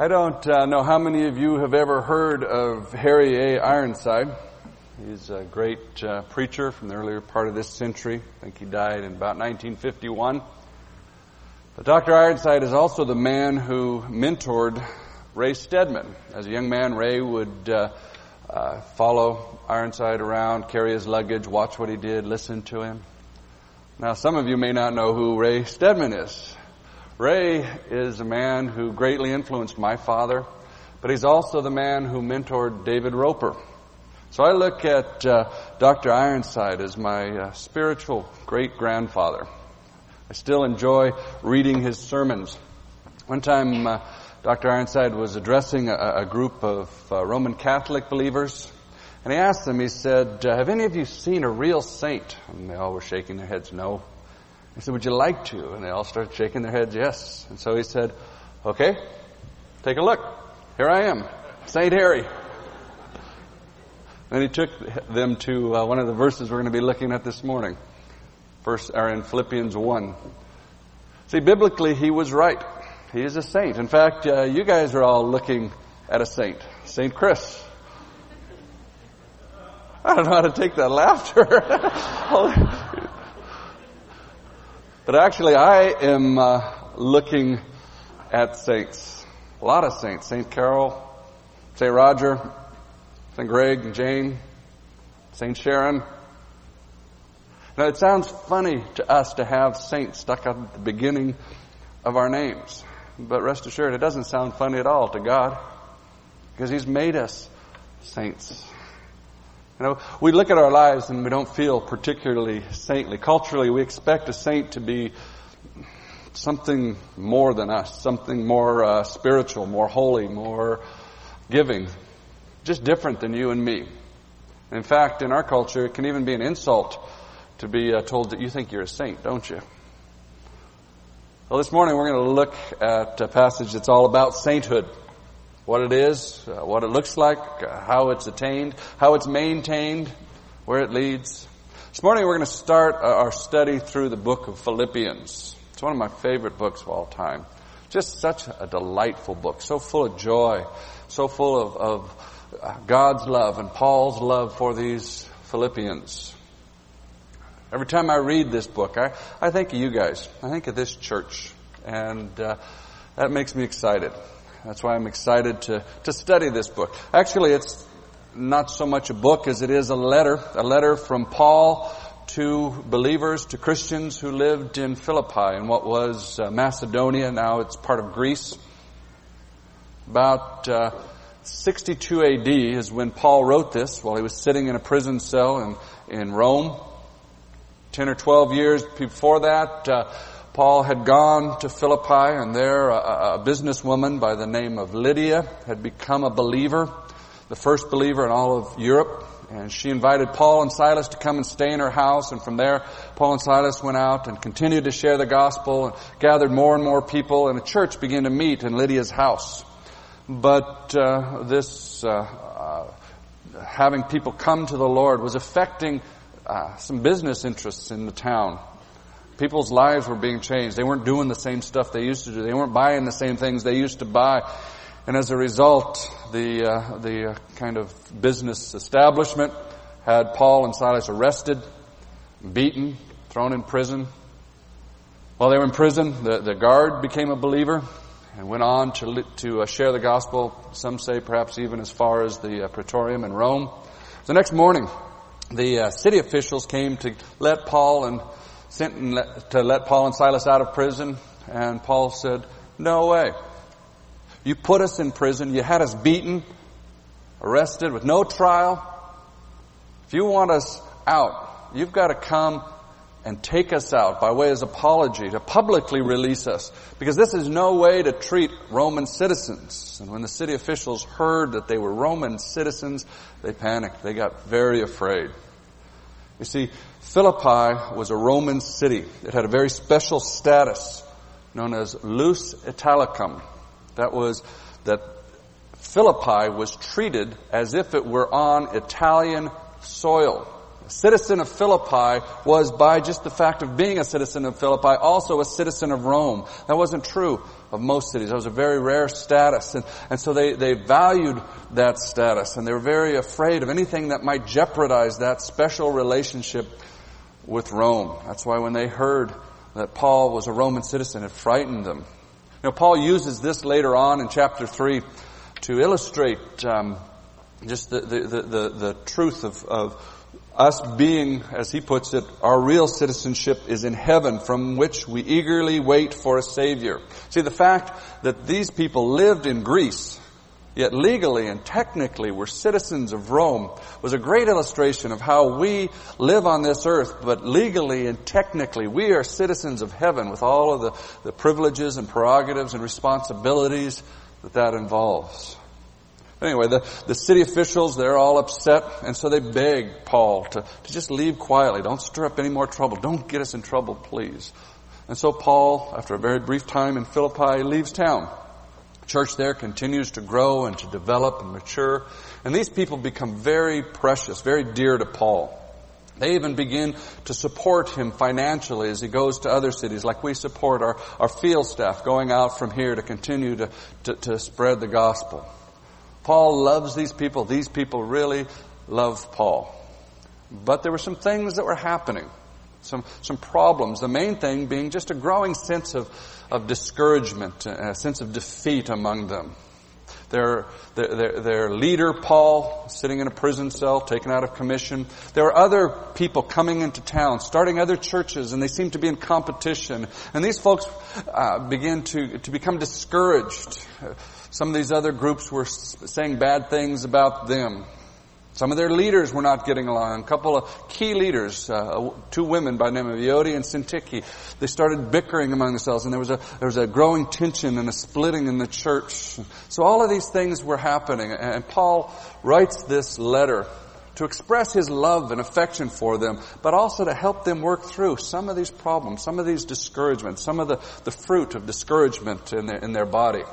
I don't uh, know how many of you have ever heard of Harry A. Ironside. He's a great uh, preacher from the earlier part of this century. I think he died in about 1951. But Dr. Ironside is also the man who mentored Ray Stedman. As a young man, Ray would uh, uh follow Ironside around, carry his luggage, watch what he did, listen to him. Now, some of you may not know who Ray Stedman is. Ray is a man who greatly influenced my father, but he's also the man who mentored David Roper. So I look at uh, Dr. Ironside as my uh, spiritual great grandfather. I still enjoy reading his sermons. One time, uh, Dr. Ironside was addressing a, a group of uh, Roman Catholic believers, and he asked them, he said, uh, Have any of you seen a real saint? And they all were shaking their heads, no. He said, Would you like to? And they all started shaking their heads, yes. And so he said, Okay, take a look. Here I am, St. Harry. Then he took them to uh, one of the verses we're going to be looking at this morning. First, are in Philippians 1. See, biblically, he was right. He is a saint. In fact, uh, you guys are all looking at a saint, St. Chris. I don't know how to take that laughter. But actually, I am uh, looking at saints. A lot of saints. St. Carol, St. Roger, St. Greg and Jane, St. Sharon. Now, it sounds funny to us to have saints stuck at the beginning of our names. But rest assured, it doesn't sound funny at all to God because He's made us saints. You know, we look at our lives and we don't feel particularly saintly. Culturally, we expect a saint to be something more than us, something more uh, spiritual, more holy, more giving, just different than you and me. In fact, in our culture, it can even be an insult to be uh, told that you think you're a saint, don't you? Well, this morning we're going to look at a passage that's all about sainthood what it is, uh, what it looks like, uh, how it's attained, how it's maintained, where it leads. This morning we're going to start uh, our study through the book of Philippians. It's one of my favorite books of all time. Just such a delightful book, so full of joy, so full of, of uh, God's love and Paul's love for these Philippians. Every time I read this book, I, I think of you guys. I think of this church. And uh, that makes me excited. That's why I'm excited to, to study this book. Actually, it's not so much a book as it is a letter, a letter from Paul to believers, to Christians who lived in Philippi in what was uh, Macedonia. Now it's part of Greece. About uh, 62 AD is when Paul wrote this while he was sitting in a prison cell in, in Rome. 10 or 12 years before that, uh, Paul had gone to Philippi and there a, a businesswoman by the name of Lydia had become a believer, the first believer in all of Europe. And she invited Paul and Silas to come and stay in her house. And from there, Paul and Silas went out and continued to share the gospel and gathered more and more people. And a church began to meet in Lydia's house. But uh, this uh, uh, having people come to the Lord was affecting uh, some business interests in the town. People's lives were being changed. They weren't doing the same stuff they used to do. They weren't buying the same things they used to buy. And as a result, the, uh, the uh, kind of business establishment had Paul and Silas arrested, beaten, thrown in prison. While they were in prison, the, the guard became a believer and went on to, to uh, share the gospel, some say perhaps even as far as the uh, Praetorium in Rome. The next morning, the uh, city officials came to let Paul and sent to let Paul and Silas out of prison, and Paul said, No way. You put us in prison, you had us beaten, arrested with no trial. If you want us out, you've got to come and take us out by way of apology, to publicly release us. Because this is no way to treat Roman citizens. And when the city officials heard that they were Roman citizens, they panicked. They got very afraid. You see, Philippi was a Roman city. It had a very special status known as Ius Italicum. That was that Philippi was treated as if it were on Italian soil. A citizen of Philippi was by just the fact of being a citizen of Philippi also a citizen of Rome. That wasn't true of most cities. That was a very rare status. And, and so they, they valued that status and they were very afraid of anything that might jeopardize that special relationship with Rome. That's why when they heard that Paul was a Roman citizen, it frightened them. You know, Paul uses this later on in chapter 3 to illustrate um, just the, the, the, the, truth of, of us being, as he puts it, our real citizenship is in heaven from which we eagerly wait for a Savior. See, the fact that these people lived in Greece, yet legally and technically were citizens of Rome, was a great illustration of how we live on this earth, but legally and technically we are citizens of heaven with all of the, the privileges and prerogatives and responsibilities that that involves. Anyway, the, the city officials, they're all upset, and so they beg Paul to, to just leave quietly. Don't stir up any more trouble. Don't get us in trouble, please. And so Paul, after a very brief time in Philippi, leaves town. church there continues to grow and to develop and mature. And these people become very precious, very dear to Paul. They even begin to support him financially as he goes to other cities, like we support our, our field staff going out from here to continue to, to, to spread the gospel. Paul loves these people. These people really love Paul. But there were some things that were happening. Some, some problems. The main thing being just a growing sense of, of discouragement, a sense of defeat among them. Their, their, their, leader, Paul, sitting in a prison cell, taken out of commission. There were other people coming into town, starting other churches, and they seemed to be in competition. And these folks uh, begin to, to become discouraged. Some of these other groups were saying bad things about them. Some of their leaders were not getting along. A couple of key leaders, uh, two women by name of Euodia and Syntyche, they started bickering among themselves, and there was a there was a growing tension and a splitting in the church. So all of these things were happening, and Paul writes this letter to express his love and affection for them, but also to help them work through some of these problems, some of these discouragements, some of the, the fruit of discouragement in their, in their body.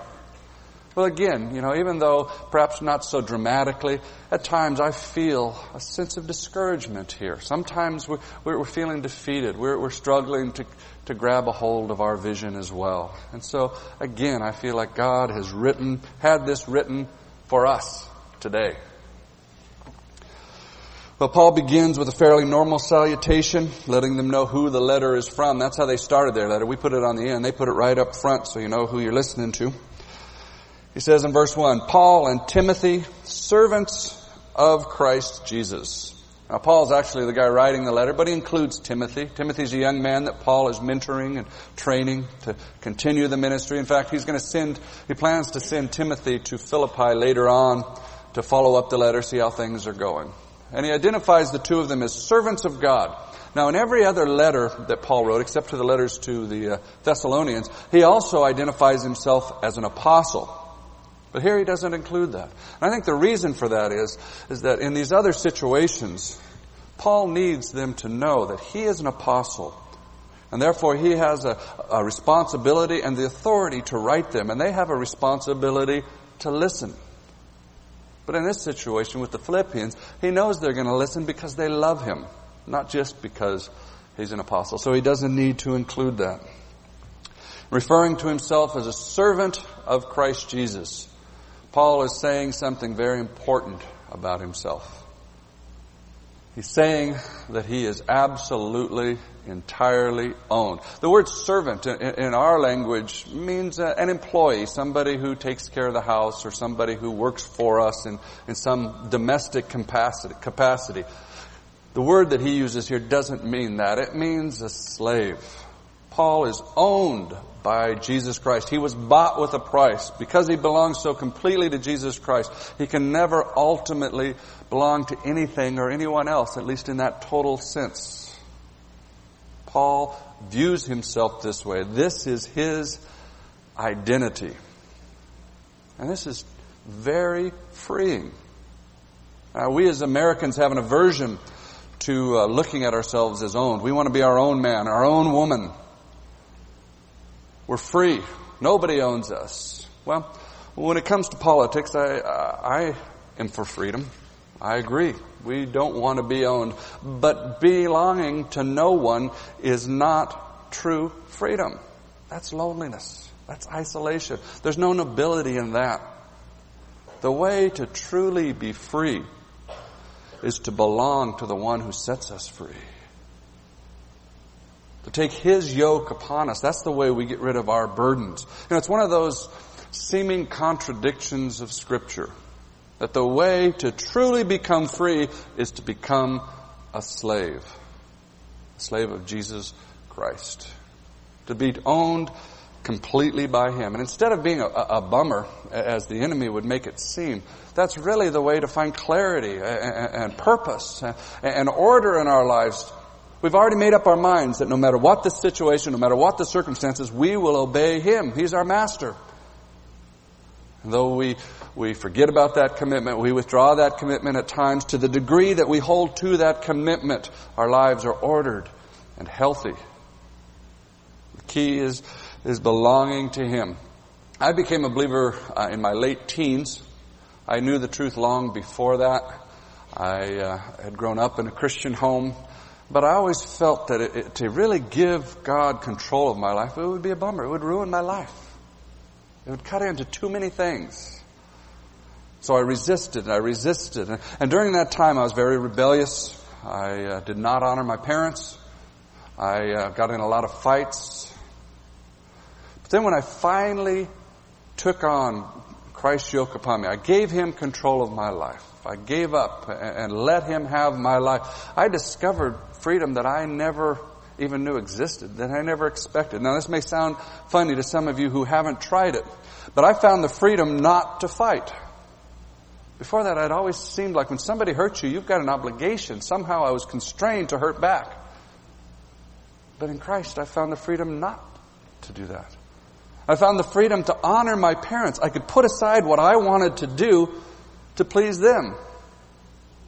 Well, again, you know, even though perhaps not so dramatically, at times I feel a sense of discouragement here. Sometimes we're, we're feeling defeated. We're, we're struggling to, to grab a hold of our vision as well. And so, again, I feel like God has written, had this written for us today. Well, Paul begins with a fairly normal salutation, letting them know who the letter is from. That's how they started their letter. We put it on the end. They put it right up front so you know who you're listening to. He says in verse 1, Paul and Timothy, servants of Christ Jesus. Now Paul's actually the guy writing the letter, but he includes Timothy. Timothy's a young man that Paul is mentoring and training to continue the ministry. In fact, he's going to send, he plans to send Timothy to Philippi later on to follow up the letter, see how things are going. And he identifies the two of them as servants of God. Now, in every other letter that Paul wrote, except for the letters to the uh, Thessalonians, he also identifies himself as an apostle. But here he doesn't include that. And I think the reason for that is, is that in these other situations, Paul needs them to know that he is an apostle. And therefore he has a, a responsibility and the authority to write them. And they have a responsibility to listen. But in this situation with the Philippians, he knows they're going to listen because they love him, not just because he's an apostle. So he doesn't need to include that. Referring to himself as a servant of Christ Jesus. Paul is saying something very important about himself. He's saying that he is absolutely, entirely owned. The word servant in our language means an employee, somebody who takes care of the house or somebody who works for us in, in some domestic capacity, capacity. The word that he uses here doesn't mean that. It means a slave. Paul is owned by Jesus Christ. He was bought with a price. Because he belongs so completely to Jesus Christ, he can never ultimately belong to anything or anyone else, at least in that total sense. Paul views himself this way. This is his identity. And this is very freeing. Uh, we as Americans have an aversion to uh, looking at ourselves as owned. We want to be our own man, our own woman. We're free. Nobody owns us. Well, when it comes to politics, I, I am for freedom. I agree. We don't want to be owned. But belonging to no one is not true freedom. That's loneliness. That's isolation. There's no nobility in that. The way to truly be free is to belong to the one who sets us free. To take his yoke upon us. That's the way we get rid of our burdens. You know, it's one of those seeming contradictions of scripture. That the way to truly become free is to become a slave. A slave of Jesus Christ. To be owned completely by Him. And instead of being a, a, bummer, as the enemy would make it seem, that's really the way to find clarity and, and purpose and order in our lives. We've already made up our minds that no matter what the situation, no matter what the circumstances, we will obey Him. He's our master. And though we, we forget about that commitment, we withdraw that commitment at times to the degree that we hold to that commitment, our lives are ordered and healthy. The key is is belonging to Him. I became a believer uh, in my late teens. I knew the truth long before that. I uh, had grown up in a Christian home, but I always felt that it, it, to really give God control of my life, it would be a bummer. It would ruin my life. It would cut into too many things. So I resisted and I resisted. And during that time, I was very rebellious. I uh, did not honor my parents. I uh, got in a lot of fights. But then when I finally took on Christ's yoke upon me, I gave Him control of my life. I gave up and let Him have my life. I discovered freedom that I never even knew existed, that I never expected. Now this may sound funny to some of you who haven't tried it, but I found the freedom not to fight. Before that, I'd always seemed like when somebody hurts you, you've got an obligation. Somehow I was constrained to hurt back. But in Christ, I found the freedom not to do that. I found the freedom to honor my parents. I could put aside what I wanted to do to please them.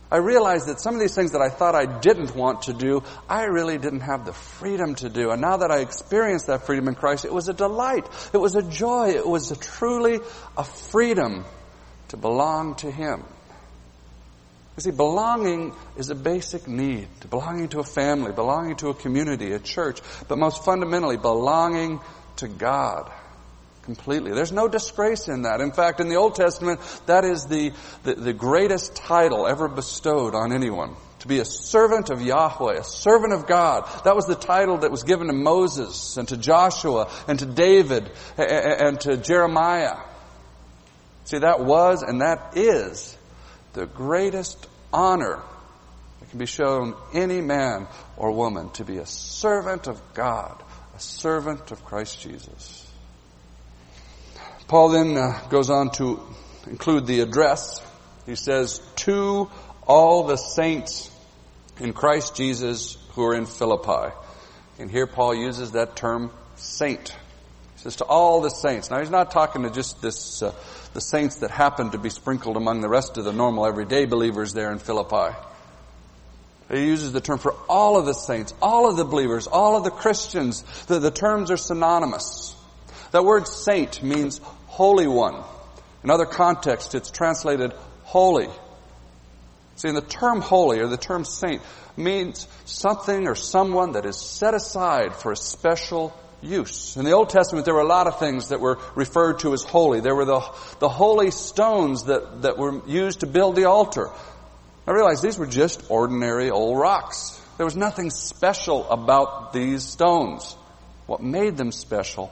I realized that some of these things that I thought I didn't want to do, I really didn't have the freedom to do. And now that I experienced that freedom in Christ, it was a delight. It was a joy. It was a truly a freedom to belong to Him. You see, belonging is a basic need. Belonging to a family, belonging to a community, a church, but most fundamentally, belonging to God completely. There's no disgrace in that. In fact, in the Old Testament, that is the, the, the, greatest title ever bestowed on anyone. To be a servant of Yahweh, a servant of God. That was the title that was given to Moses and to Joshua and to David and to Jeremiah. See, that was and that is the greatest honor that can be shown any man or woman to be a servant of God, a servant of Christ Jesus. Paul then uh, goes on to include the address. He says, to all the saints in Christ Jesus who are in Philippi. And here Paul uses that term saint. He says to all the saints. Now he's not talking to just this, uh, the saints that happen to be sprinkled among the rest of the normal everyday believers there in Philippi. He uses the term for all of the saints, all of the believers, all of the Christians. The, the terms are synonymous. That word saint means Holy One. In other contexts, it's translated holy. See, the term holy or the term saint means something or someone that is set aside for a special use. In the Old Testament, there were a lot of things that were referred to as holy. There were the, the holy stones that, that were used to build the altar. I realized these were just ordinary old rocks. There was nothing special about these stones. What made them special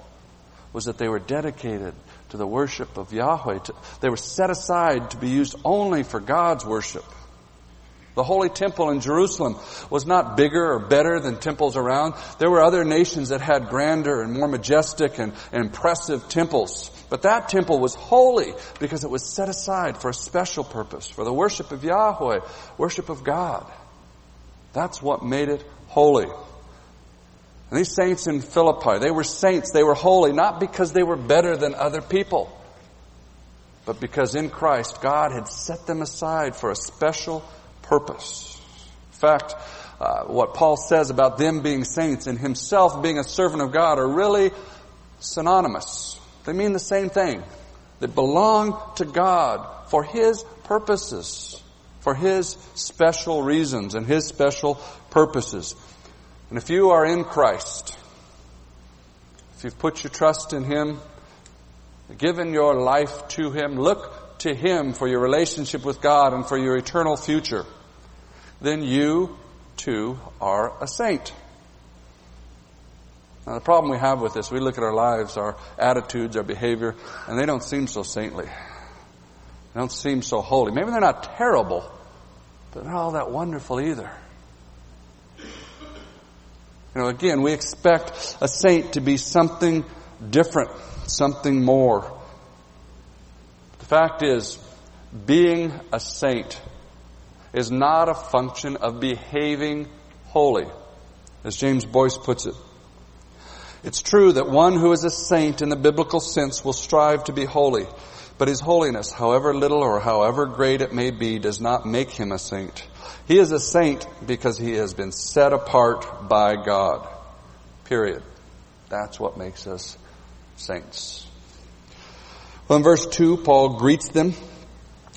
was that they were dedicated to the worship of Yahweh. They were set aside to be used only for God's worship. The Holy Temple in Jerusalem was not bigger or better than temples around. There were other nations that had grander and more majestic and, and impressive temples. But that temple was holy because it was set aside for a special purpose, for the worship of Yahweh, worship of God. That's what made it holy. And these saints in Philippi, they were saints, they were holy, not because they were better than other people, but because in Christ God had set them aside for a special purpose. In fact, uh, what Paul says about them being saints and himself being a servant of God are really synonymous. They mean the same thing. They belong to God for His purposes, for His special reasons and His special purposes. And if you are in Christ, if you've put your trust in Him, given your life to Him, look to Him for your relationship with God and for your eternal future, then you too are a saint. Now the problem we have with this, we look at our lives, our attitudes, our behavior, and they don't seem so saintly. They don't seem so holy. Maybe they're not terrible, but they're not all that wonderful either. You know, again, we expect a saint to be something different, something more. The fact is, being a saint is not a function of behaving holy, as James Boice puts it. It's true that one who is a saint in the biblical sense will strive to be holy, but his holiness, however little or however great it may be, does not make him a saint. He is a saint because he has been set apart by God. Period. That's what makes us saints. Well, in verse 2, Paul greets them.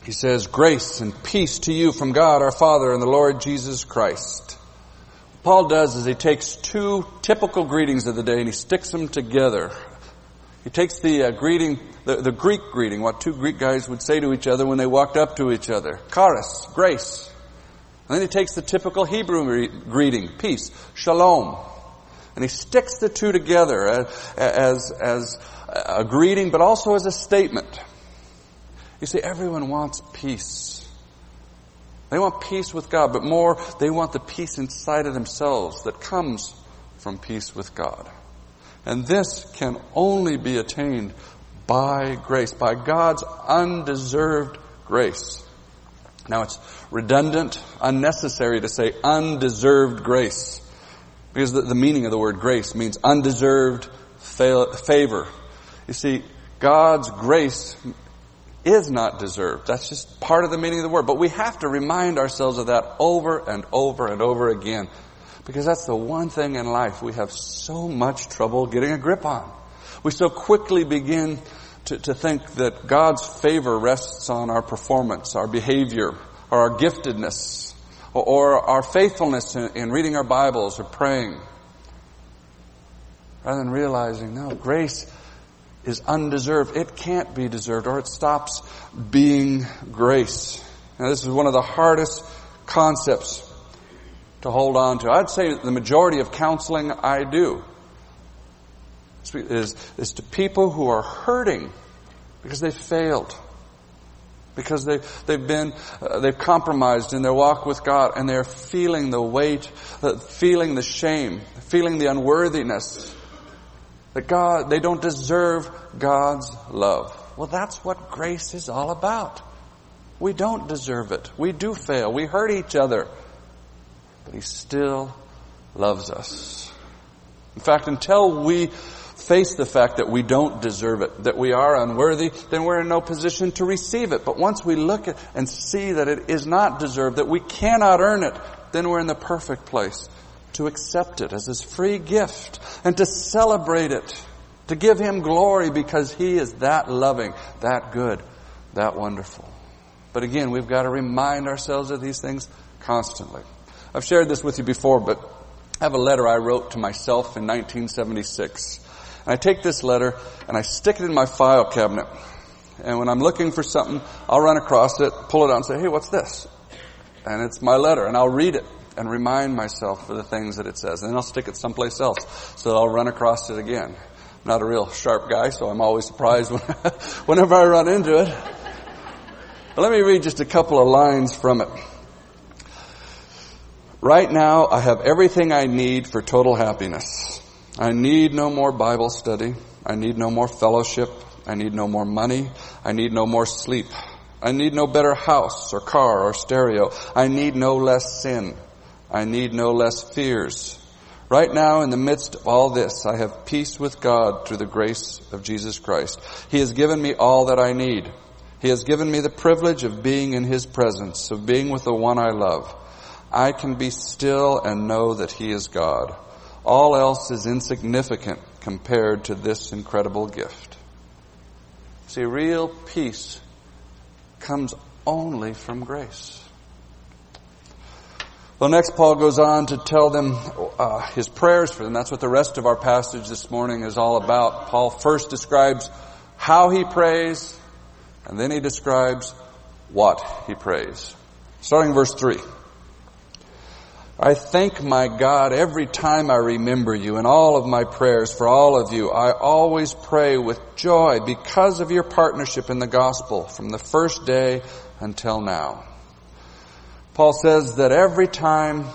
He says, Grace and peace to you from God our Father and the Lord Jesus Christ. What Paul does is he takes two typical greetings of the day and he sticks them together. He takes the uh, greeting, the, the Greek greeting, what two Greek guys would say to each other when they walked up to each other. Charis, grace. And then he takes the typical Hebrew re- greeting, peace, shalom. And he sticks the two together as, as, as a greeting, but also as a statement. You see, everyone wants peace. They want peace with God, but more, they want the peace inside of themselves that comes from peace with God. And this can only be attained by grace, by God's undeserved grace. Now it's redundant, unnecessary to say undeserved grace. Because the, meaning of the word grace means undeserved favor. You see, God's grace is not deserved. That's just part of the meaning of the word. But we have to remind ourselves of that over and over and over again. Because that's the one thing in life we have so much trouble getting a grip on. We so quickly begin to, to think that God's favor rests on our performance, our behavior, or our giftedness, or, or our faithfulness in, in reading our Bibles or praying. Rather than realizing, no, grace is undeserved. It can't be deserved or it stops being grace. Now this is one of the hardest concepts to hold on to. I'd say the majority of counseling I do is, is to people who are hurting because they failed. Because they, they've been, uh, they've compromised in their walk with God and they're feeling the weight, uh, feeling the shame, feeling the unworthiness. That God, they don't deserve God's love. Well, that's what grace is all about. We don't deserve it. We do fail. We hurt each other. But He still loves us. In fact, until we face the fact that we don't deserve it, that we are unworthy, then we're in no position to receive it. But once we look at and see that it is not deserved, that we cannot earn it, then we're in the perfect place to accept it as His free gift and to celebrate it, to give Him glory because He is that loving, that good, that wonderful. But again, we've got to remind ourselves of these things constantly. I've shared this with you before, but I have a letter I wrote to myself in 1976. And I take this letter and I stick it in my file cabinet. And when I'm looking for something, I'll run across it, pull it out and say, hey, what's this? And it's my letter and I'll read it and remind myself of the things that it says. And then I'll stick it someplace else so I'll run across it again. I'm not a real sharp guy, so I'm always surprised when, whenever I run into it. But let me read just a couple of lines from it. Right now, I have everything I need for total happiness. I need no more Bible study. I need no more fellowship. I need no more money. I need no more sleep. I need no better house or car or stereo. I need no less sin. I need no less fears. Right now, in the midst of all this, I have peace with God through the grace of Jesus Christ. He has given me all that I need. He has given me the privilege of being in His presence, of being with the one I love. I can be still and know that He is God. All else is insignificant compared to this incredible gift. See, real peace comes only from grace. Well, next Paul goes on to tell them uh, his prayers for them. That's what the rest of our passage this morning is all about. Paul first describes how he prays, and then he describes what he prays. Starting verse 3. I thank my God every time I remember you in all of my prayers for all of you. I always pray with joy because of your partnership in the gospel from the first day until now. Paul says that every time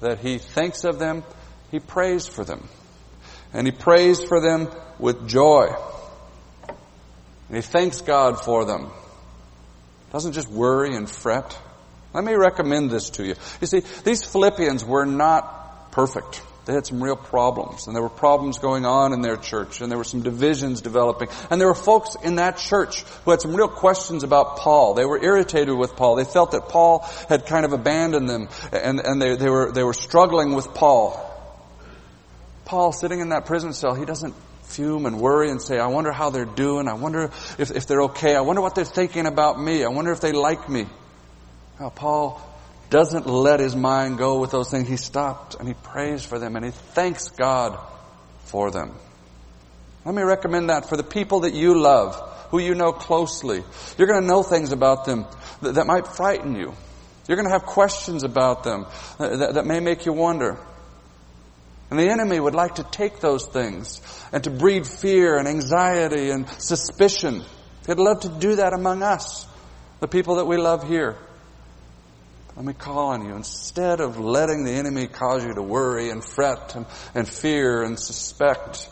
that he thinks of them, he prays for them. And he prays for them with joy. And he thanks God for them. Doesn't just worry and fret. Let me recommend this to you. You see, these Philippians were not perfect. They had some real problems, and there were problems going on in their church, and there were some divisions developing, and there were folks in that church who had some real questions about Paul. They were irritated with Paul. They felt that Paul had kind of abandoned them, and, and they, they were, they were struggling with Paul. Paul, sitting in that prison cell, he doesn't fume and worry and say, I wonder how they're doing. I wonder if, if they're okay. I wonder what they're thinking about me. I wonder if they like me. Now, Paul doesn't let his mind go with those things. He stops and he prays for them and he thanks God for them. Let me recommend that for the people that you love, who you know closely. You're going to know things about them that, that might frighten you. You're going to have questions about them that, that may make you wonder. And the enemy would like to take those things and to breed fear and anxiety and suspicion. He'd love to do that among us, the people that we love here. Let me call on you. Instead of letting the enemy cause you to worry and fret and, and fear and suspect,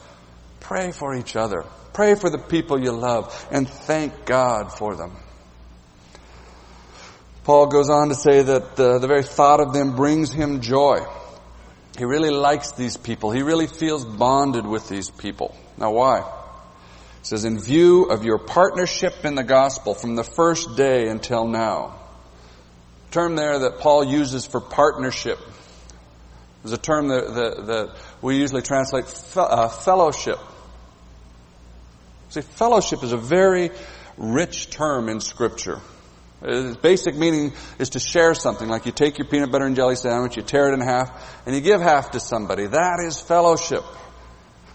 pray for each other. Pray for the people you love and thank God for them. Paul goes on to say that the, the very thought of them brings him joy. He really likes these people. He really feels bonded with these people. Now why? He says, in view of your partnership in the gospel from the first day until now term there that Paul uses for partnership is a term that, that, that we usually translate fe- uh, fellowship. See, fellowship is a very rich term in Scripture. Its basic meaning is to share something, like you take your peanut butter and jelly sandwich, you tear it in half, and you give half to somebody. That is fellowship.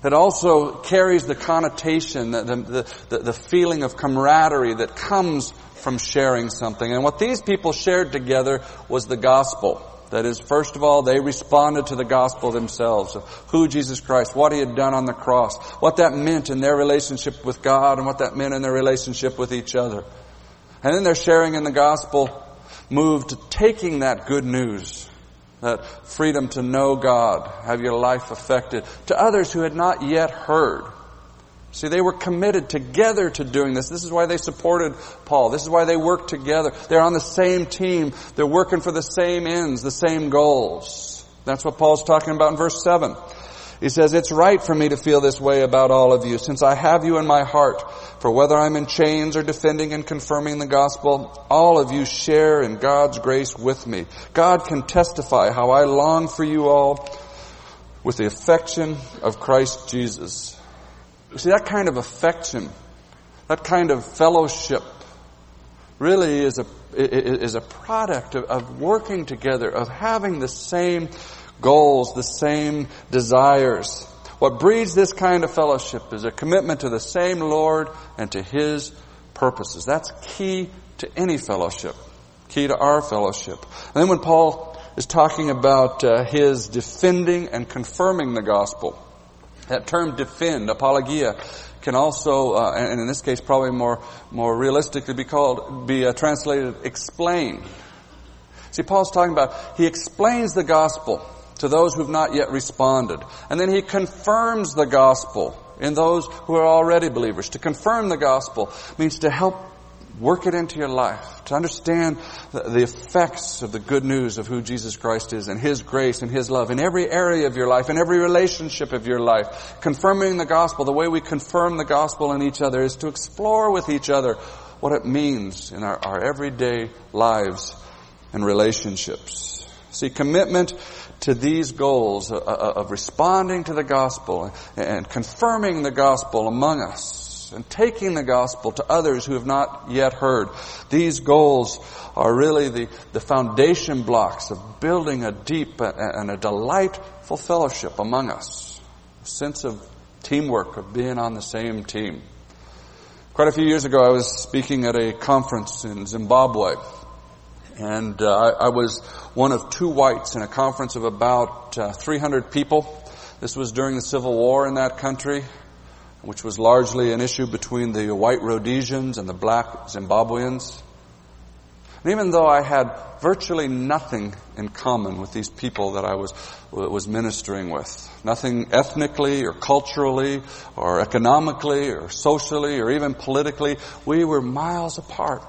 It also carries the connotation, the, the, the, the feeling of camaraderie that comes from sharing something. And what these people shared together was the gospel. That is, first of all, they responded to the gospel themselves of who Jesus Christ, what He had done on the cross, what that meant in their relationship with God and what that meant in their relationship with each other. And then their sharing in the gospel moved to taking that good news, that freedom to know God, have your life affected, to others who had not yet heard. See, they were committed together to doing this. This is why they supported Paul. This is why they worked together. They're on the same team. They're working for the same ends, the same goals. That's what Paul's talking about in verse 7. He says, It's right for me to feel this way about all of you, since I have you in my heart. For whether I'm in chains or defending and confirming the gospel, all of you share in God's grace with me. God can testify how I long for you all with the affection of Christ Jesus. See, that kind of affection, that kind of fellowship really is a, is a product of, of working together, of having the same goals, the same desires. What breeds this kind of fellowship is a commitment to the same Lord and to His purposes. That's key to any fellowship, key to our fellowship. And then when Paul is talking about uh, his defending and confirming the gospel, that term defend, apologia, can also, uh, and in this case probably more, more realistically be called, be uh, translated explain. See, Paul's talking about, he explains the gospel to those who have not yet responded. And then he confirms the gospel in those who are already believers. To confirm the gospel means to help work it into your life, to understand the effects of the good news of who Jesus Christ is and His grace and His love in every area of your life, in every relationship of your life. Confirming the gospel, the way we confirm the gospel in each other is to explore with each other what it means in our, our everyday lives and relationships. See, commitment to these goals uh, uh, of responding to the gospel and confirming the gospel among us and taking the gospel to others who have not yet heard. These goals are really the, the foundation blocks of building a deep and a delightful fellowship among us. A sense of teamwork, of being on the same team. Quite a few years ago, I was speaking at a conference in Zimbabwe. And uh, I, I, was one of two whites in a conference of about uh, 300 people. This was during the Civil War in that country, which was largely an issue between the white Rhodesians and the black Zimbabweans. And even though I had virtually nothing in common with these people that I was, was ministering with, nothing ethnically or culturally or economically or socially or even politically, we were miles apart.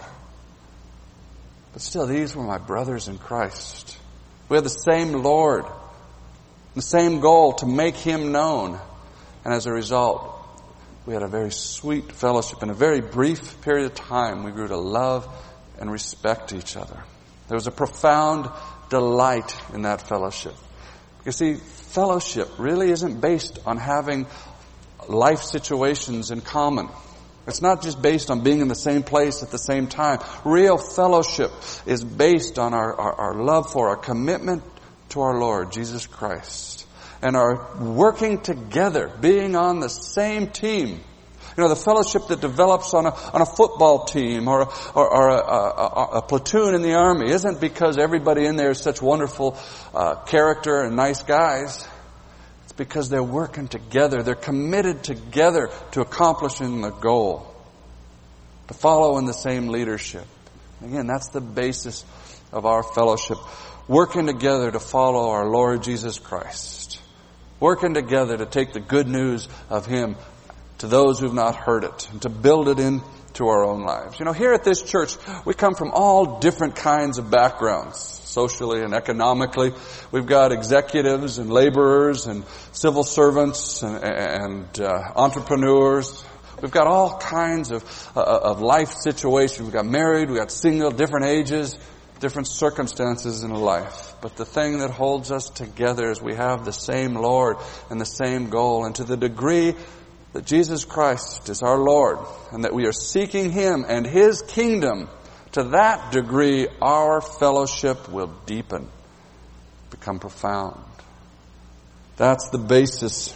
But still, these were my brothers in Christ. We had the same Lord, the same goal to make Him known. And as a result, we had a very sweet fellowship. In a very brief period of time, we grew to love and respect each other. There was a profound delight in that fellowship. You see, fellowship really isn't based on having life situations in common. It's not just based on being in the same place at the same time. Real fellowship is based on our, our, our love for, our commitment to our Lord, Jesus Christ. And are working together, being on the same team you know, the fellowship that develops on a, on a football team or, or, or a, a, a, platoon in the army isn't because everybody in there is such wonderful uh, character and nice guys. It's because they're working together. They're committed together to accomplishing the goal. To follow in the same leadership. Again, that's the basis of our fellowship. Working together to follow our Lord Jesus Christ. Working together to take the good news of Him to those who've not heard it and to build it into our own lives. You know, here at this church, we come from all different kinds of backgrounds, socially and economically. We've got executives and laborers and civil servants and, and uh, entrepreneurs. We've got all kinds of, uh, of life situations. We've got married, we've got single, different ages, different circumstances in life. But the thing that holds us together is we have the same Lord and the same goal. And to the degree that Jesus Christ is our Lord and that we are seeking Him and His kingdom, to that degree our fellowship will deepen, become profound. That's the basis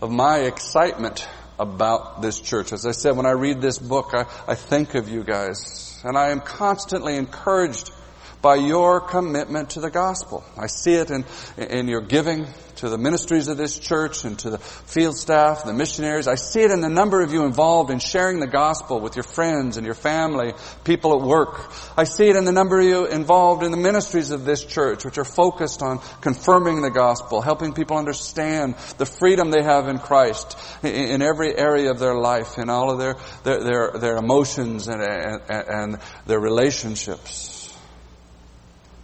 of my excitement about this church. As I said, when I read this book, I, I think of you guys and I am constantly encouraged by your commitment to the gospel. I see it in, in your giving to the ministries of this church and to the field staff, the missionaries. I see it in the number of you involved in sharing the gospel with your friends and your family, people at work. I see it in the number of you involved in the ministries of this church, which are focused on confirming the gospel, helping people understand the freedom they have in Christ in every area of their life, in all of their, their, their, their emotions and, and, and their relationships.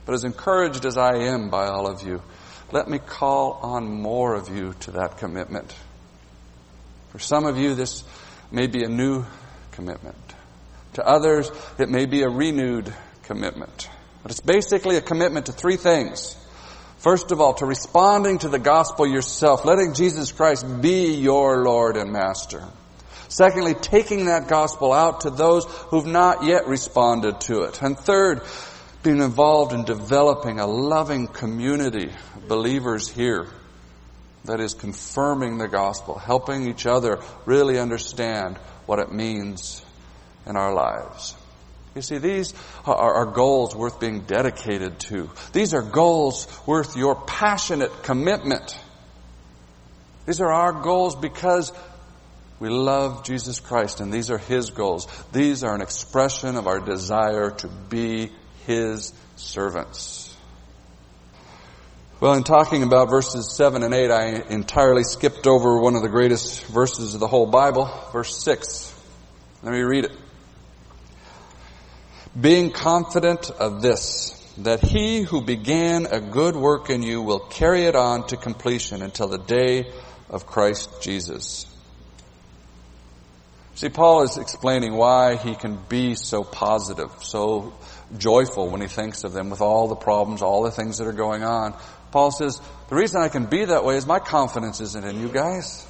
But as encouraged as I am by all of you, let me call on more of you to that commitment. For some of you, this may be a new commitment. To others, it may be a renewed commitment. But it's basically a commitment to three things. First of all, to responding to the gospel yourself, letting Jesus Christ be your Lord and Master. Secondly, taking that gospel out to those who've not yet responded to it. And third, being involved in developing a loving community of believers here that is confirming the gospel, helping each other really understand what it means in our lives. You see, these are, are, goals worth being dedicated to. These are goals worth your passionate commitment. These are our goals because we love Jesus Christ and these are His goals. These are an expression of our desire to be his servants. Well, in talking about verses 7 and 8, I entirely skipped over one of the greatest verses of the whole Bible, verse 6. Let me read it. Being confident of this, that he who began a good work in you will carry it on to completion until the day of Christ Jesus. See, Paul is explaining why he can be so positive, so joyful when he thinks of them with all the problems, all the things that are going on. Paul says, the reason I can be that way is my confidence isn't in you guys.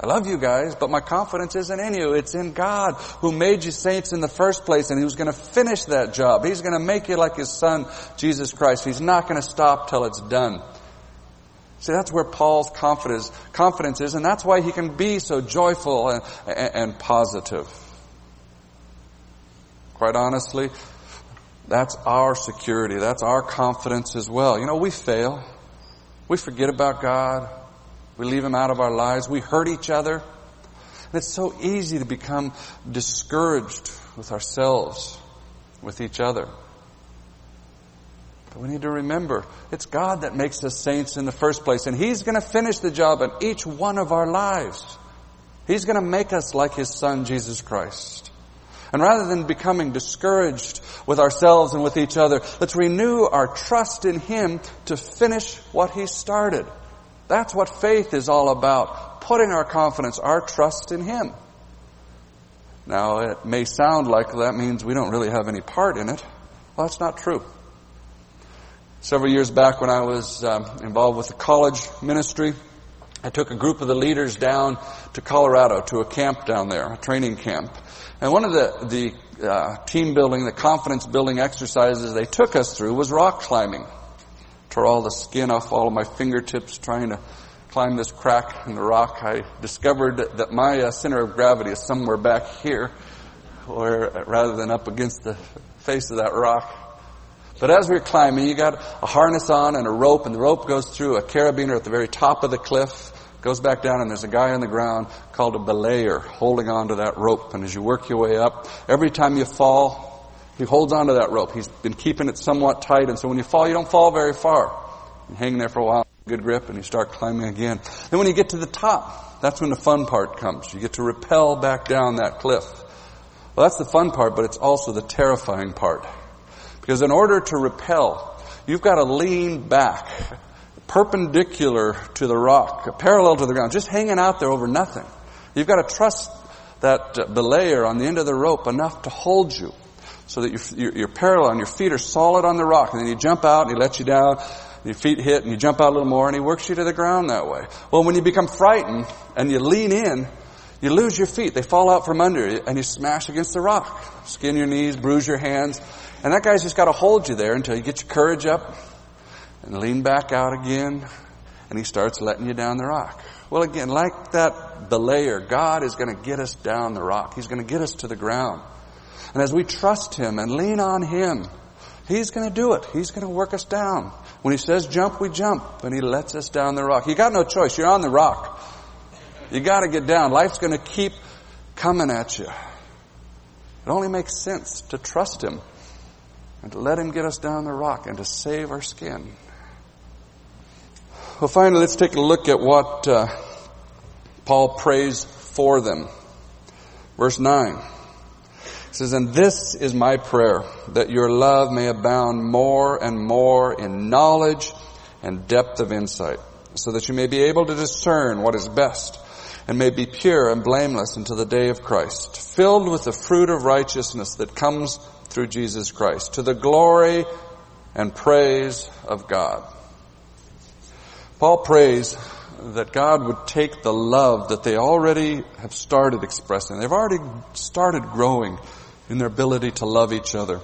I love you guys, but my confidence isn't in you. It's in God who made you saints in the first place and He was going to finish that job. He's going to make you like His Son, Jesus Christ. He's not going to stop till it's done. See, that's where Paul's confidence, confidence is, and that's why he can be so joyful and, and, and positive. Quite honestly, that's our security. That's our confidence as well. You know, we fail. We forget about God. We leave Him out of our lives. We hurt each other. And it's so easy to become discouraged with ourselves, with each other. But we need to remember, it's God that makes us saints in the first place, and He's going to finish the job in each one of our lives. He's going to make us like His Son, Jesus Christ. And rather than becoming discouraged with ourselves and with each other, let's renew our trust in Him to finish what He started. That's what faith is all about. Putting our confidence, our trust in Him. Now, it may sound like that means we don't really have any part in it. Well, that's not true. Several years back when I was um, involved with the college ministry, I took a group of the leaders down to Colorado to a camp down there, a training camp. And one of the, the uh, team building, the confidence building exercises they took us through was rock climbing. Tore all the skin off all of my fingertips trying to climb this crack in the rock. I discovered that my uh, center of gravity is somewhere back here, or rather than up against the face of that rock. But as we are climbing, you got a harness on and a rope, and the rope goes through a carabiner at the very top of the cliff, goes back down, and there's a guy on the ground called a belayer holding on to that rope. And as you work your way up, every time you fall, he holds onto that rope. He's been keeping it somewhat tight, and so when you fall, you don't fall very far. You hang there for a while, good grip, and you start climbing again. Then when you get to the top, that's when the fun part comes. You get to rappel back down that cliff. Well, that's the fun part, but it's also the terrifying part. Because in order to rappel, you've got to lean back, perpendicular to the rock, parallel to the ground, just hanging out there over nothing. You've got to trust that uh, belayer on the end of the rope enough to hold you so that you're, you're, parallel and your feet are solid on the rock. And then you jump out and he lets you down, your feet hit and you jump out a little more and he works you to the ground that way. Well, when you become frightened and you lean in, you lose your feet. They fall out from under you and you smash against the rock. Skin your knees, bruise your hands. And that guy's just got to hold you there until you get your courage up and lean back out again and he starts letting you down the rock. Well, again, like that belayer, God is going to get us down the rock. He's going to get us to the ground. And as we trust Him and lean on Him, He's going to do it. He's going to work us down. When He says jump, we jump, and He lets us down the rock. You got no choice. You're on the rock. You got to get down. Life's going to keep coming at you. It only makes sense to trust Him and to let Him get us down the rock and to save our skin. Well, finally, let's take a look at what uh, Paul prays for them. Verse 9. It says, And this is my prayer, that your love may abound more and more in knowledge and depth of insight, so that you may be able to discern what is best, and may be pure and blameless until the day of Christ, filled with the fruit of righteousness that comes through Jesus Christ, to the glory and praise of God. Paul prays that God would take the love that they already have started expressing. They've already started growing in their ability to love each other.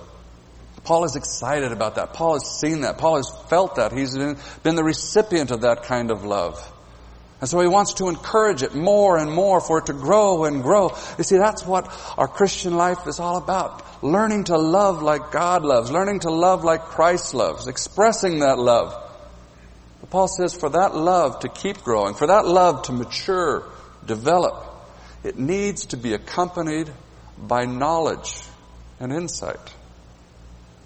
Paul is excited about that. Paul has seen that. Paul has felt that. He's been the recipient of that kind of love. And so he wants to encourage it more and more for it to grow and grow. You see, that's what our Christian life is all about. Learning to love like God loves. Learning to love like Christ loves. Expressing that love. But Paul says for that love to keep growing, for that love to mature, develop, it needs to be accompanied by knowledge and insight.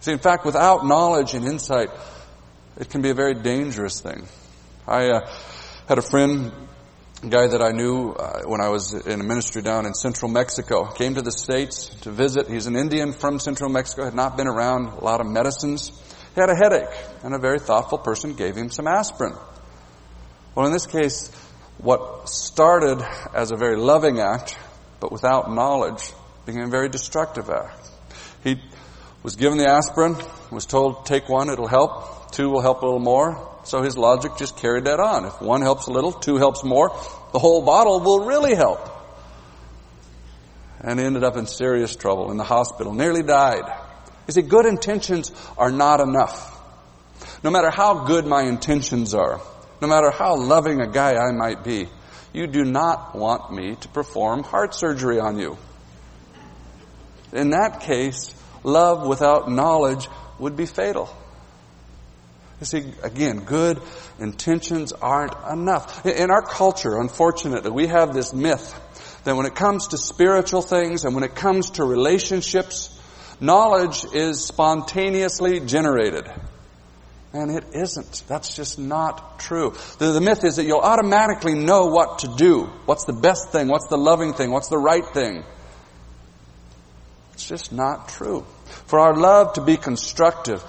See, in fact, without knowledge and insight, it can be a very dangerous thing. I, uh, had a friend, a guy that I knew uh, when I was in a ministry down in central Mexico, came to the States to visit. He's an Indian from central Mexico, had not been around a lot of medicines. He had a headache, and a very thoughtful person gave him some aspirin. Well, in this case, what started as a very loving act, but without knowledge, became a very destructive act. He was given the aspirin, was told, take one, it'll help. Two will help a little more. So his logic just carried that on. If one helps a little, two helps more, the whole bottle will really help. And ended up in serious trouble in the hospital, nearly died. You see, good intentions are not enough. No matter how good my intentions are, no matter how loving a guy I might be, you do not want me to perform heart surgery on you. In that case, love without knowledge would be fatal. You see, again, good intentions aren't enough. In our culture, unfortunately, we have this myth that when it comes to spiritual things and when it comes to relationships, knowledge is spontaneously generated. And it isn't. That's just not true. The, the, myth is that you'll automatically know what to do. What's the best thing? What's the loving thing? What's the right thing? It's just not true. For our love to be constructive,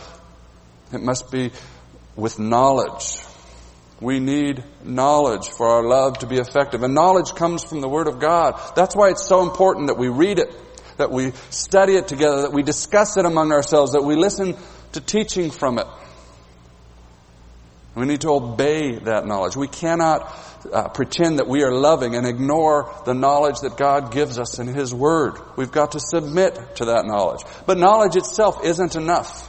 it must be with knowledge. We need knowledge for our love to be effective. And knowledge comes from the Word of God. That's why it's so important that we read it, that we study it together, that we discuss it among ourselves, that we listen to teaching from it. We need to obey that knowledge. We cannot uh, pretend that we are loving and ignore the knowledge that God gives us in His Word. We've got to submit to that knowledge. But knowledge itself isn't enough.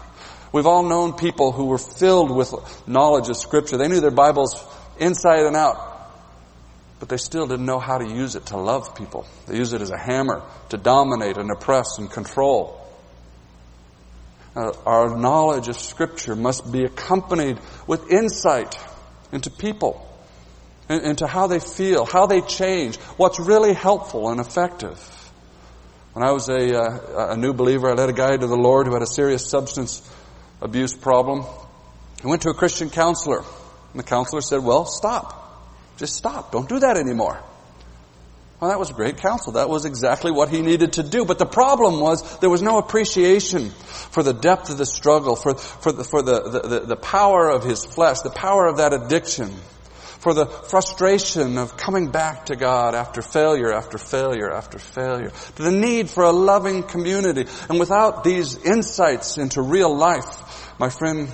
We've all known people who were filled with knowledge of Scripture. They knew their Bibles inside and out, but they still didn't know how to use it to love people. They use it as a hammer to dominate and oppress and control. Uh, our knowledge of Scripture must be accompanied with insight into people, into how they feel, how they change, what's really helpful and effective. When I was a, uh, a new believer, I led a guy to the Lord who had a serious substance abuse problem. I went to a Christian counselor, and the counselor said, Well, stop. Just stop. Don't do that anymore. Well, that was great counsel. That was exactly what he needed to do. But the problem was there was no appreciation for the depth of the struggle, for, for, the, for the, the, the power of his flesh, the power of that addiction, for the frustration of coming back to God after failure, after failure, after failure, to the need for a loving community. And without these insights into real life, my friend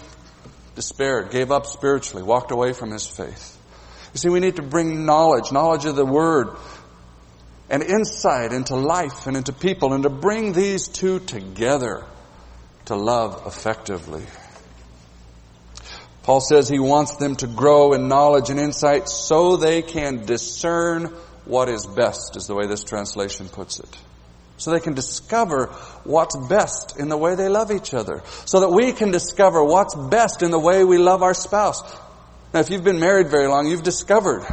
despaired, gave up spiritually, walked away from his faith. You see, we need to bring knowledge, knowledge of the Word, and insight into life and into people, and to bring these two together to love effectively. Paul says he wants them to grow in knowledge and insight so they can discern what is best, is the way this translation puts it so they can discover what's best in the way they love each other, so that we can discover what's best in the way we love our spouse. Now, if you've been married very long, you've discovered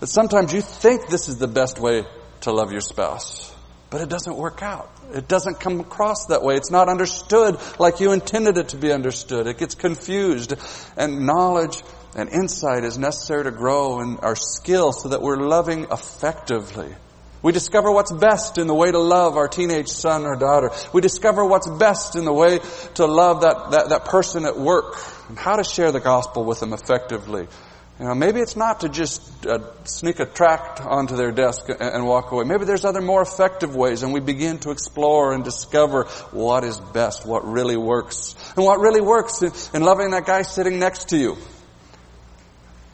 that sometimes you think this is the best way to love your spouse, but it doesn't work out. It doesn't come across that way. It's not understood like you intended it to be understood. It gets confused, and knowledge and insight is necessary to grow in our skill so that we're loving effectively. We discover what's best in the way to love our teenage son or daughter. We discover what's best in the way to love that, that, that person at work and how to share the gospel with them effectively. You know, maybe it's not to just uh, sneak a tract onto their desk and, and walk away. Maybe there's other more effective ways and we begin to explore and discover what is best, what really works. And what really works in, in loving that guy sitting next to you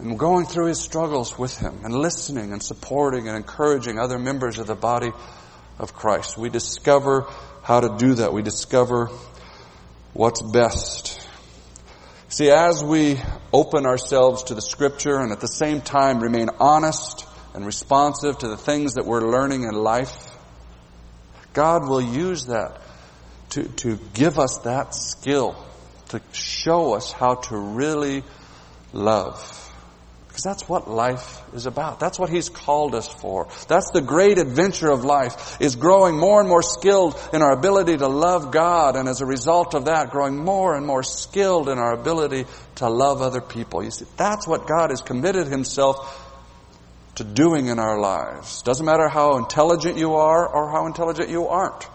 and going through his struggles with him and listening and supporting and encouraging other members of the body of Christ. We discover how to do that. We discover what's best. See, as we open ourselves to the scripture and at the same time remain honest and responsive to the things that we're learning in life, God will use that to, to give us that skill, to show us how to really love. Because that's what life is about. That's what He's called us for. That's the great adventure of life, is growing more and more skilled in our ability to love God, and as a result of that, growing more and more skilled in our ability to love other people. You see, that's what God has committed Himself to doing in our lives. Doesn't matter how intelligent you are or how intelligent you aren't.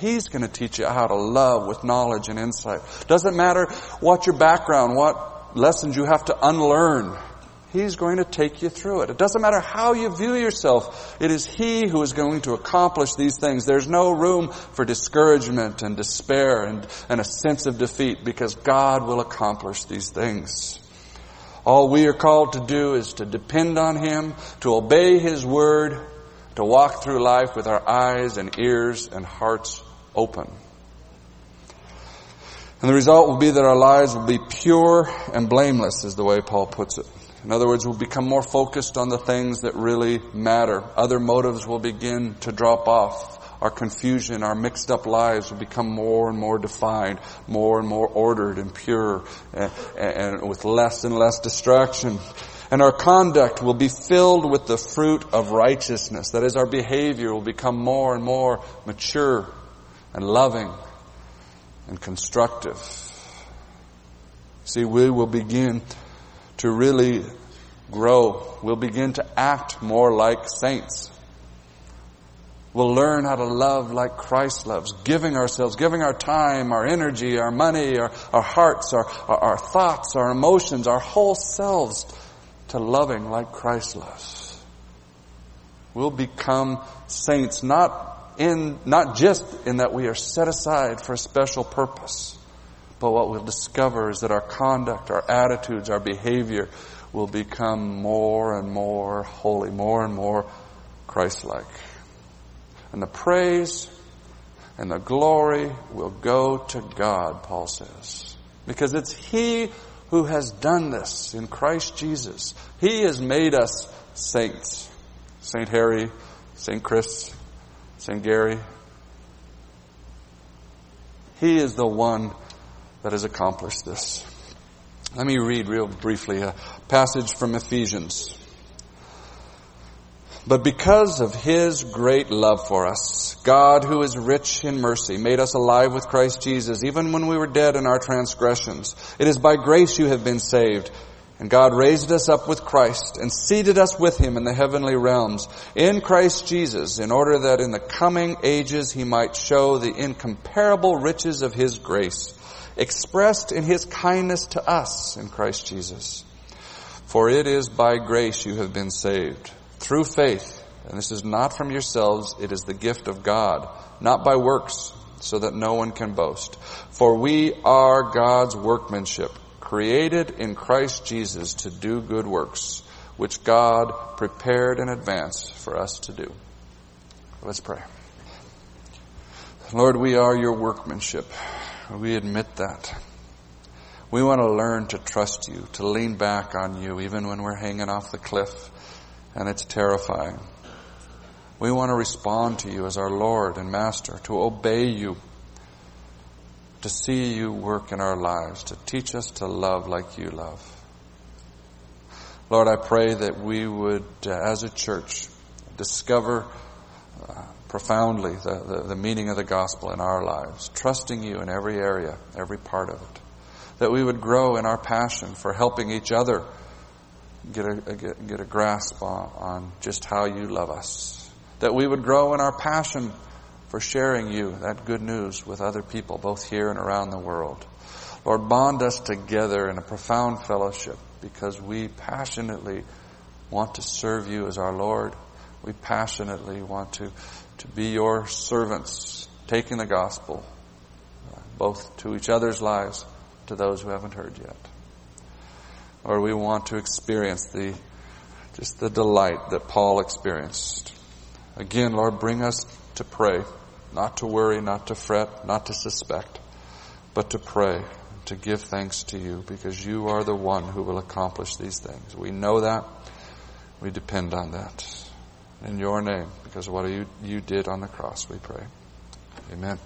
He's going to teach you how to love with knowledge and insight. Doesn't matter what your background, what lessons you have to unlearn. He's going to take you through it. It doesn't matter how you view yourself. It is He who is going to accomplish these things. There's no room for discouragement and despair and, and a sense of defeat because God will accomplish these things. All we are called to do is to depend on Him, to obey His word, to walk through life with our eyes and ears and hearts open. And the result will be that our lives will be pure and blameless, is the way Paul puts it In other words, we'll become more focused on the things that really matter. Other motives will begin to drop off. Our confusion, our mixed up lives will become more and more defined, more and more ordered and pure, and, and with less and less distraction. And our conduct will be filled with the fruit of righteousness. That is, our behavior will become more and more mature and loving and constructive. See, we will begin to really grow. We'll begin to act more like saints. We'll learn how to love like Christ loves, giving ourselves, giving our time, our energy, our money, our, our hearts, our, our, our thoughts, our emotions, our whole selves to loving like Christ loves. We'll become saints not in, not just in that we are set aside for a special purpose, but what we'll discover is that our conduct, our attitudes, our behavior will become more and more holy, more and more Christ-like. And the praise and the glory will go to God, Paul says. Because it's He who has done this in Christ Jesus. He has made us saints. St. Harry, St. Chris, St. Gary. He is the one that has accomplished this. Let me read real briefly a passage from Ephesians. But because of His great love for us, God who is rich in mercy made us alive with Christ Jesus even when we were dead in our transgressions. It is by grace you have been saved. And God raised us up with Christ and seated us with Him in the heavenly realms in Christ Jesus in order that in the coming ages He might show the incomparable riches of His grace expressed in His kindness to us in Christ Jesus. For it is by grace you have been saved through faith. And this is not from yourselves, it is the gift of God, not by works, so that no one can boast. For we are God's workmanship, created in Christ Jesus to do good works, which God prepared in advance for us to do. Let's pray. Lord, we are your workmanship. We admit that. We want to learn to trust you, to lean back on you, even when we're hanging off the cliff and it's terrifying. We want to respond to you as our Lord and Master, to obey you, to see you work in our lives, to teach us to love like you love. Lord, I pray that we would, uh, as a church, discover uh, profoundly the, the, the meaning of the gospel in our lives, trusting you in every area, every part of it. That we would grow in our passion for helping each other get a, get, get a grasp on, on just how you love us. That we would grow in our passion for sharing you, that good news, with other people, both here and around the world. Lord, bond us together in a profound fellowship because we passionately want to serve you as our Lord. We passionately want to, to be your servants, taking the gospel uh, both to each other's lives, to those who haven't heard yet or we want to experience the just the delight that Paul experienced. Again, Lord, bring us to pray, not to worry, not to fret, not to suspect, but to pray, to give thanks to you, because you are the one who will accomplish these things. We know that. We depend on that. In your name, because of what you, you did on the cross, we pray. Amen.